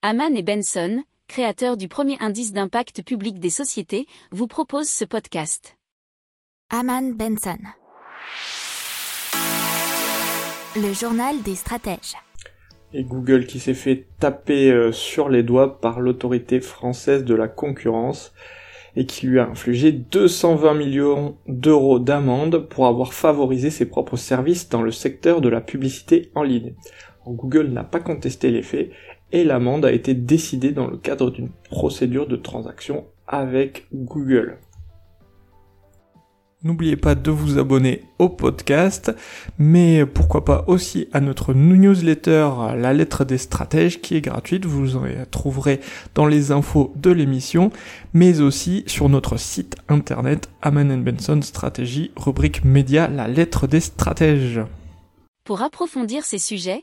Haman et Benson, créateurs du premier indice d'impact public des sociétés, vous proposent ce podcast. Haman Benson. Le journal des stratèges. Et Google qui s'est fait taper euh, sur les doigts par l'autorité française de la concurrence et qui lui a infligé 220 millions d'euros d'amende pour avoir favorisé ses propres services dans le secteur de la publicité en ligne. Google n'a pas contesté les faits et l'amende a été décidée dans le cadre d'une procédure de transaction avec Google. N'oubliez pas de vous abonner au podcast, mais pourquoi pas aussi à notre newsletter La lettre des stratèges qui est gratuite, vous en trouverez dans les infos de l'émission, mais aussi sur notre site internet Aman Benson Stratégie, rubrique média La lettre des stratèges. Pour approfondir ces sujets,